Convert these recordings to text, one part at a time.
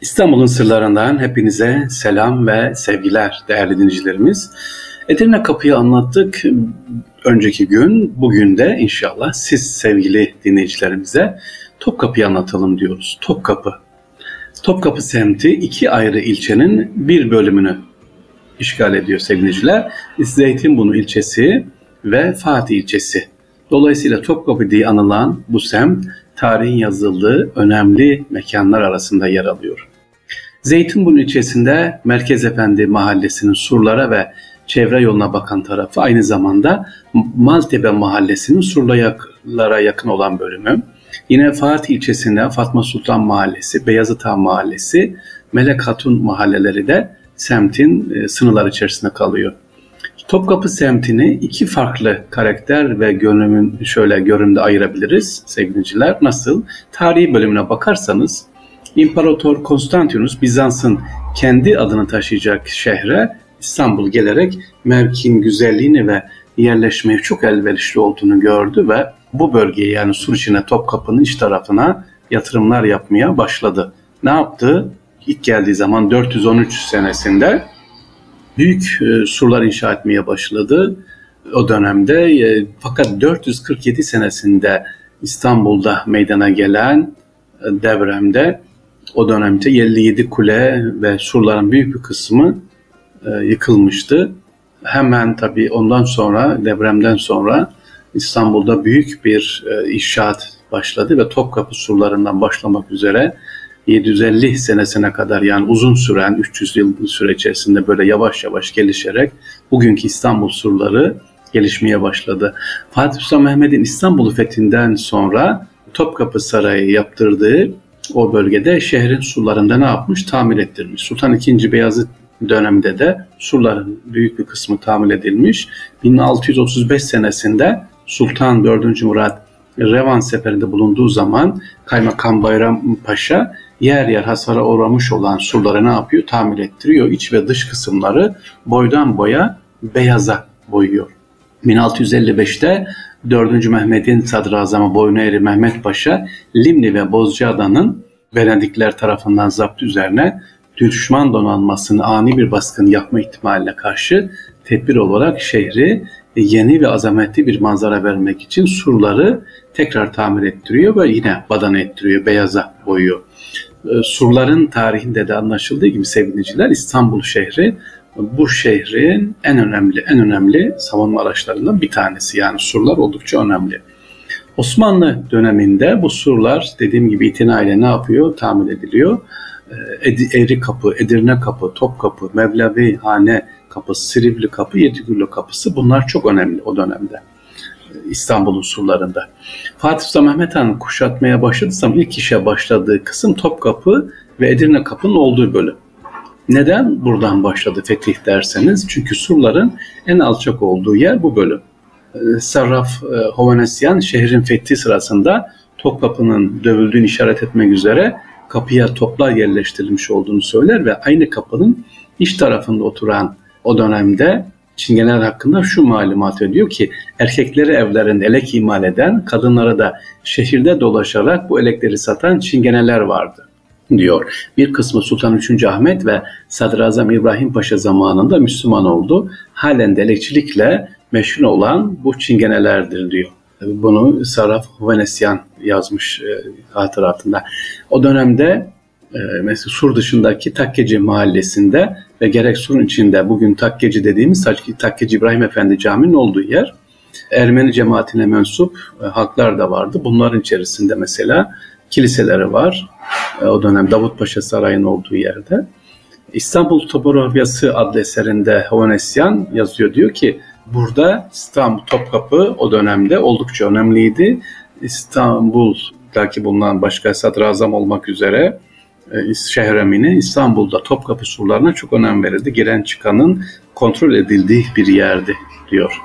İstanbul'un sırlarından hepinize selam ve sevgiler değerli dinleyicilerimiz. Edirne Kapı'yı anlattık önceki gün. Bugün de inşallah siz sevgili dinleyicilerimize Topkapı'yı anlatalım diyoruz. Topkapı. Topkapı semti iki ayrı ilçenin bir bölümünü işgal ediyor sevgiliciler. Zeytinburnu ilçesi ve Fatih ilçesi. Dolayısıyla Topkapı diye anılan bu semt tarihin yazıldığı önemli mekanlar arasında yer alıyor. Zeytinburnu ilçesinde Merkez Efendi Mahallesi'nin surlara ve çevre yoluna bakan tarafı aynı zamanda Maltepe Mahallesi'nin surlara yakın olan bölümü. Yine Fatih ilçesinde Fatma Sultan Mahallesi, Beyazıt Han Mahallesi, Melek Hatun mahalleleri de semtin e, sınırlar içerisinde kalıyor. Topkapı semtini iki farklı karakter ve görünümün şöyle görünümde ayırabiliriz sevgiliciler. Nasıl? Tarihi bölümüne bakarsanız İmparator Konstantinus Bizans'ın kendi adını taşıyacak şehre İstanbul gelerek mevkin güzelliğini ve yerleşmeye çok elverişli olduğunu gördü ve bu bölgeye yani Suriçine Topkapı'nın iç tarafına yatırımlar yapmaya başladı. Ne yaptı? İlk geldiği zaman 413 senesinde büyük e, surlar inşa etmeye başladı o dönemde. E, fakat 447 senesinde İstanbul'da meydana gelen e, devremde o dönemde 57 kule ve surların büyük bir kısmı yıkılmıştı. Hemen tabii ondan sonra depremden sonra İstanbul'da büyük bir inşaat başladı ve Topkapı surlarından başlamak üzere 750 senesine kadar yani uzun süren 300 yıl süre içerisinde böyle yavaş yavaş gelişerek bugünkü İstanbul surları gelişmeye başladı. Fatih Sultan Mehmet'in İstanbul'u fethinden sonra Topkapı Sarayı yaptırdığı o bölgede şehrin surlarında ne yapmış? Tamir ettirmiş. Sultan II. Beyazıt döneminde de surların büyük bir kısmı tamir edilmiş. 1635 senesinde Sultan 4. Murat Revan seferinde bulunduğu zaman Kaymakam Bayram Paşa yer yer hasara uğramış olan surları ne yapıyor? Tamir ettiriyor. İç ve dış kısımları boydan boya beyaza boyuyor. 1655'te 4. Mehmet'in sadrazamı Boyuneri Mehmet Paşa Limni ve Bozcaada'nın Venedikler tarafından zapt üzerine düşman donanmasını ani bir baskın yapma ihtimaline karşı tedbir olarak şehri yeni ve azametli bir manzara vermek için surları tekrar tamir ettiriyor ve yine badana ettiriyor, beyaza boyuyor. Ee, surların tarihinde de anlaşıldığı gibi sevgiliciler İstanbul şehri bu şehrin en önemli en önemli savunma araçlarından bir tanesi. Yani surlar oldukça önemli. Osmanlı döneminde bu surlar dediğim gibi itinayla ne yapıyor? Tamir ediliyor. Ee, Eri Kapı, Edirne Kapı, Top Kapı, Mevlevi Hane Kapısı, Silivri Kapı, Yedigüllü Kapısı bunlar çok önemli o dönemde. İstanbul'un surlarında. Fatih Sultan Mehmet Han kuşatmaya başladığı zaman ilk işe başladığı kısım Topkapı ve Edirne Kapı'nın olduğu bölüm. Neden buradan başladı fetih derseniz? Çünkü surların en alçak olduğu yer bu bölüm. Ee, Sarraf e, Hovanesyan şehrin fethi sırasında Topkapı'nın dövüldüğünü işaret etmek üzere kapıya toplar yerleştirilmiş olduğunu söyler ve aynı kapının iç tarafında oturan o dönemde Çingeneler hakkında şu malumat ediyor ki erkekleri evlerinde elek imal eden, kadınlara da şehirde dolaşarak bu elekleri satan Çingeneler vardı diyor. Bir kısmı Sultan 3. Ahmet ve Sadrazam İbrahim Paşa zamanında Müslüman oldu. Halen de elekçilikle meşhur olan bu çingenelerdir diyor. Bunu Saraf Huvenesyan yazmış e, hatıratında. O dönemde e, mesela Sur dışındaki Takkeci mahallesinde ve gerek Sur'un içinde bugün Takkeci dediğimiz Takkeci İbrahim Efendi Camii'nin olduğu yer Ermeni cemaatine mensup e, halklar da vardı. Bunların içerisinde mesela kiliseleri var. E, o dönem Davutpaşa Sarayı'nın olduğu yerde. İstanbul Topografyası adlı eserinde Hovanesyan yazıyor diyor ki burada İstanbul Topkapı o dönemde oldukça önemliydi. İstanbul'daki bulunan başka sadrazam olmak üzere şehremini İstanbul'da Topkapı surlarına çok önem verildi. Giren çıkanın kontrol edildiği bir yerdi diyor.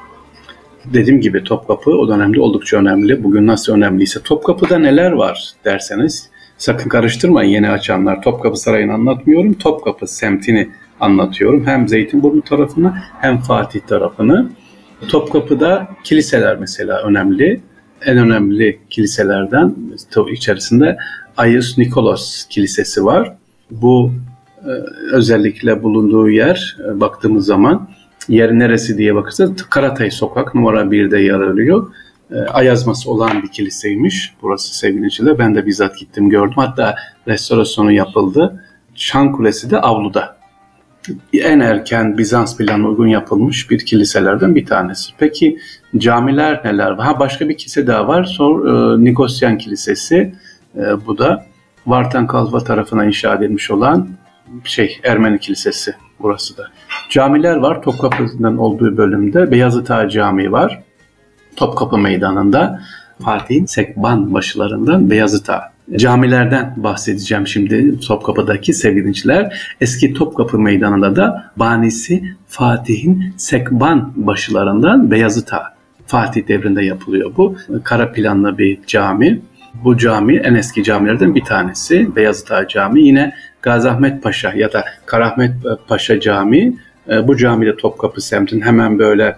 Dediğim gibi Topkapı o dönemde oldukça önemli. Bugün nasıl önemliyse Topkapı'da neler var derseniz sakın karıştırmayın yeni açanlar. Topkapı Sarayı'nı anlatmıyorum. Topkapı semtini anlatıyorum. Hem Zeytinburnu tarafını hem Fatih tarafını. Topkapı'da kiliseler mesela önemli. En önemli kiliselerden içerisinde Ayus Nikolos Kilisesi var. Bu e, özellikle bulunduğu yer e, baktığımız zaman yer neresi diye bakırsa Karatay Sokak numara 1'de yer alıyor. E, ayazması olan bir kiliseymiş burası sevgiliciler. Ben de bizzat gittim gördüm. Hatta restorasyonu yapıldı. Çan Kulesi de avluda. En erken Bizans planı uygun yapılmış bir kiliselerden bir tanesi. Peki camiler neler? Ha başka bir kilise daha var. Sor e, Nikosyan Kilisesi. E, bu da Vartan Kalva tarafına inşa edilmiş olan şey Ermeni Kilisesi burası da. Camiler var. Topkapı'nın olduğu bölümde Beyazıt Ağa Camii var. Topkapı Meydanı'nda Fatih'in Sekban başlarından Beyazıt Ağa. Camilerden bahsedeceğim şimdi Topkapı'daki sevgiliciler. Eski Topkapı Meydanı'nda da banisi Fatih'in Sekban başlarından Beyazıt Ağa. Fatih devrinde yapılıyor bu. Kara planlı bir cami. Bu cami en eski camilerden bir tanesi. Beyazıt Ağa Camii. Yine Gazahmet Paşa ya da Karahmet Paşa Camii. E, bu camide Topkapı semtin hemen böyle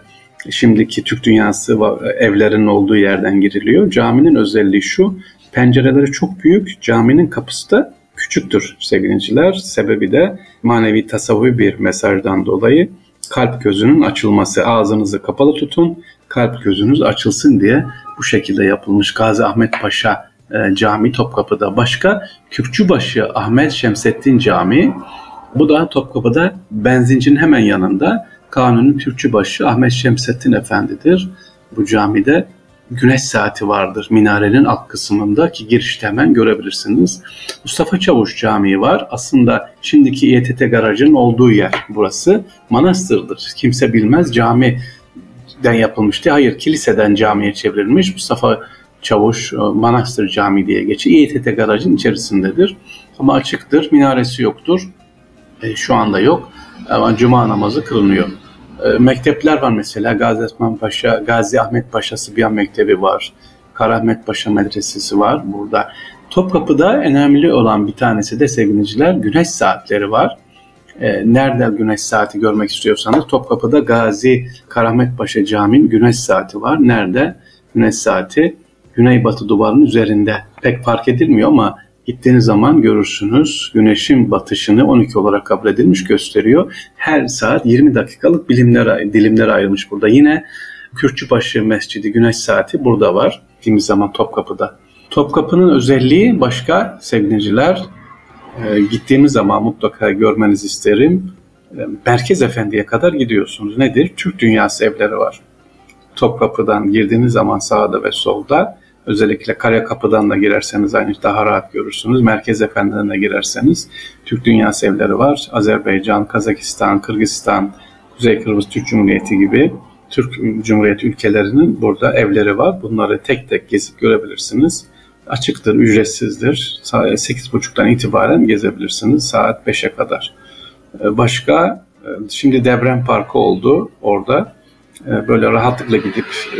şimdiki Türk dünyası evlerinin olduğu yerden giriliyor. Caminin özelliği şu, pencereleri çok büyük, caminin kapısı da küçüktür sevgiliciler. Sebebi de manevi tasavvufi bir mesajdan dolayı kalp gözünün açılması. Ağzınızı kapalı tutun, kalp gözünüz açılsın diye bu şekilde yapılmış Gazi Ahmet Paşa e, Cami Topkapı'da. Başka Kürkçübaşı Ahmet Şemsettin Camii. Bu da Topkapı'da benzincinin hemen yanında Kanuni Kürkçübaşı Ahmet Şemsettin Efendi'dir. Bu camide güneş saati vardır minarenin alt kısmında ki girişte hemen görebilirsiniz. Mustafa Çavuş Camii var. Aslında şimdiki İETT garajının olduğu yer burası. Manastırdır. Kimse bilmez cami den yapılmıştı. Hayır kiliseden camiye çevrilmiş. Mustafa Çavuş e, Manastır Camii diye geçiyor. İETT garajın içerisindedir. Ama açıktır. Minaresi yoktur. E, şu anda yok. Ama cuma namazı kılınıyor. E, mektepler var mesela. Gazi Osman Paşa, Gazi Ahmet Paşa Sıbyan Mektebi var. Karahmet Paşa Medresesi var burada. Topkapı'da önemli olan bir tanesi de sevgiliciler güneş saatleri var. E, nerede güneş saati görmek istiyorsanız Topkapı'da Gazi Karahmet Paşa Camii'nin güneş saati var. Nerede? Güneş saati güneybatı duvarının üzerinde. Pek fark edilmiyor ama gittiğiniz zaman görürsünüz güneşin batışını 12 olarak kabul edilmiş gösteriyor. Her saat 20 dakikalık bilimler, dilimler ayrılmış burada. Yine Kürtçübaşı Mescidi güneş saati burada var. Gittiğimiz zaman Topkapı'da. Topkapı'nın özelliği başka sevgiliciler. E, gittiğimiz zaman mutlaka görmenizi isterim. E, Merkez Efendi'ye kadar gidiyorsunuz. Nedir? Türk Dünyası evleri var. Topkapı'dan girdiğiniz zaman sağda ve solda Özellikle kare kapıdan da girerseniz aynı daha rahat görürsünüz. Merkez Efendi'den de girerseniz Türk Dünya evleri var. Azerbaycan, Kazakistan, Kırgızistan, Kuzey Kıbrıs Türk Cumhuriyeti gibi Türk Cumhuriyeti ülkelerinin burada evleri var. Bunları tek tek gezip görebilirsiniz. Açıktır, ücretsizdir. 8.30'dan itibaren gezebilirsiniz saat 5'e kadar. Ee, başka, e, şimdi Devrem Parkı oldu orada. E, böyle rahatlıkla gidip e,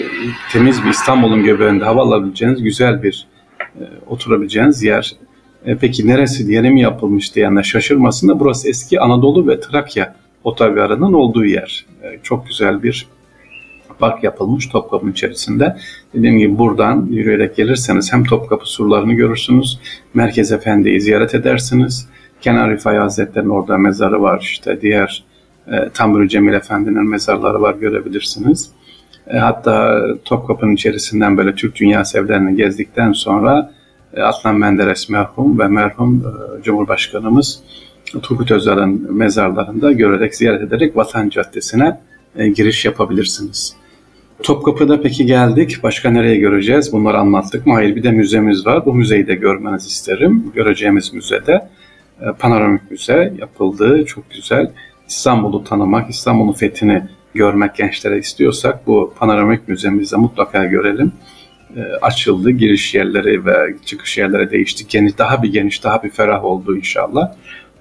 temiz bir İstanbul'un göbeğinde hava alabileceğiniz güzel bir e, oturabileceğiniz yer. Peki neresi yeni mi yapılmış diyenler şaşırmasın da burası eski Anadolu ve Trakya otogarının olduğu yer. Çok güzel bir park yapılmış Topkapı'nın içerisinde. Dediğim gibi buradan yürüyerek gelirseniz hem Topkapı surlarını görürsünüz, Merkez Efendi'yi ziyaret edersiniz. Kenar Rifai Hazretleri'nin orada mezarı var işte diğer e, Cemil Efendi'nin mezarları var görebilirsiniz. E, hatta Topkapı'nın içerisinden böyle Türk Dünya evlerini gezdikten sonra e, Adnan Menderes merhum ve merhum e, Cumhurbaşkanımız Turgut Özal'ın mezarlarında görerek, ziyaret ederek Vatan Caddesi'ne e, giriş yapabilirsiniz. Topkapı'da peki geldik. Başka nereye göreceğiz? Bunları anlattık mı? Hayır bir de müzemiz var. Bu müzeyi de görmenizi isterim. Göreceğimiz müzede panoramik müze yapıldı. Çok güzel. İstanbul'u tanımak, İstanbul'un fethini görmek gençlere istiyorsak bu panoramik müzemizde mutlaka görelim. E, açıldı, giriş yerleri ve çıkış yerleri değişti. Geniş, daha bir geniş, daha bir ferah oldu inşallah.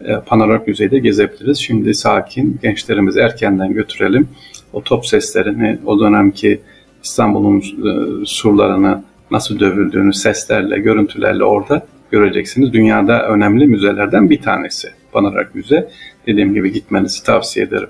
E, panoramik müzeyi de gezebiliriz. Şimdi sakin gençlerimizi erkenden götürelim. O top seslerini, o dönemki İstanbul'un e, surlarını nasıl dövüldüğünü seslerle, görüntülerle orada göreceksiniz. Dünyada önemli müzelerden bir tanesi Panoramik Müze. Dediğim gibi gitmenizi tavsiye ederim.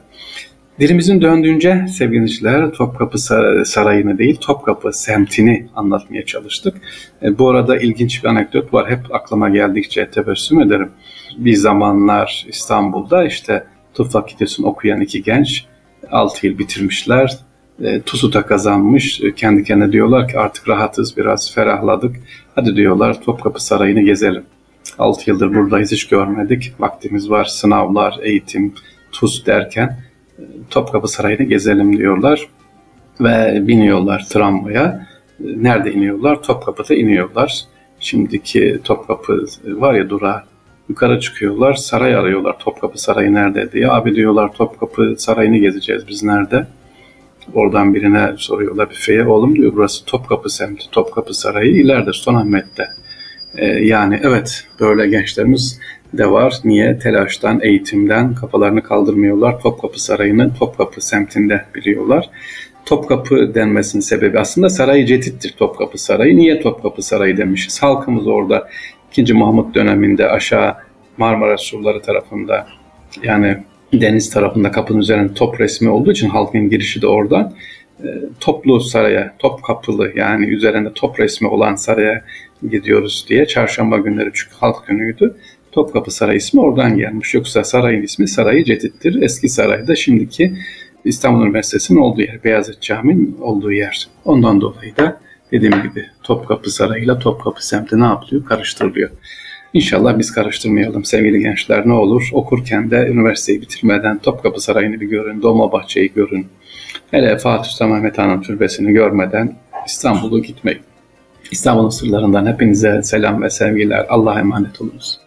Dilimizin döndüğünce sevgili dinleyiciler Topkapı Sarayı'nı değil Topkapı semtini anlatmaya çalıştık. E, bu arada ilginç bir anekdot var. Hep aklıma geldikçe tebessüm ederim. Bir zamanlar İstanbul'da işte tıp fakültesini okuyan iki genç 6 yıl bitirmişler. E, TUSU'da kazanmış. E, kendi kendine diyorlar ki artık rahatız biraz ferahladık. Hadi diyorlar Topkapı Sarayı'nı gezelim. 6 yıldır buradayız hiç görmedik. Vaktimiz var sınavlar, eğitim, TUS derken Topkapı Sarayı'nı gezelim diyorlar ve biniyorlar tramvaya. Nerede iniyorlar? Topkapı'da iniyorlar. Şimdiki Topkapı var ya durağı. Yukarı çıkıyorlar, saray arıyorlar. Topkapı Sarayı nerede diye. Abi diyorlar Topkapı Sarayı'nı gezeceğiz biz nerede? Oradan birine soruyorlar büfeye. Oğlum diyor burası Topkapı semti, Topkapı Sarayı ileride Sultanahmet'te. Ee, yani evet böyle gençlerimiz de var. Niye? Telaştan, eğitimden kafalarını kaldırmıyorlar. Topkapı Sarayı'nın Topkapı semtinde biliyorlar. Topkapı denmesinin sebebi aslında Saray Cedid'dir Topkapı Sarayı. Niye Topkapı Sarayı demişiz? Halkımız orada 2. Mahmut döneminde aşağı Marmara surları tarafında yani deniz tarafında kapının üzerinde top resmi olduğu için halkın girişi de oradan toplu saraya, top kapılı yani üzerinde top resmi olan saraya gidiyoruz diye çarşamba günleri çünkü halk günüydü. Topkapı Sarayı ismi oradan gelmiş. Yoksa sarayın ismi Sarayı Cedid'dir. Eski sarayda şimdiki İstanbul Üniversitesi'nin olduğu yer, Beyazıt Camii'nin olduğu yer. Ondan dolayı da dediğim gibi Topkapı Sarayı ile Topkapı semti ne yapılıyor? Karıştırılıyor. İnşallah biz karıştırmayalım sevgili gençler ne olur okurken de üniversiteyi bitirmeden Topkapı Sarayı'nı bir görün, Dolmabahçe'yi görün. Hele Fatih Sultan Mehmet Han'ın türbesini görmeden İstanbul'u gitmeyin. İstanbul'un sırlarından hepinize selam ve sevgiler. Allah'a emanet olunuz.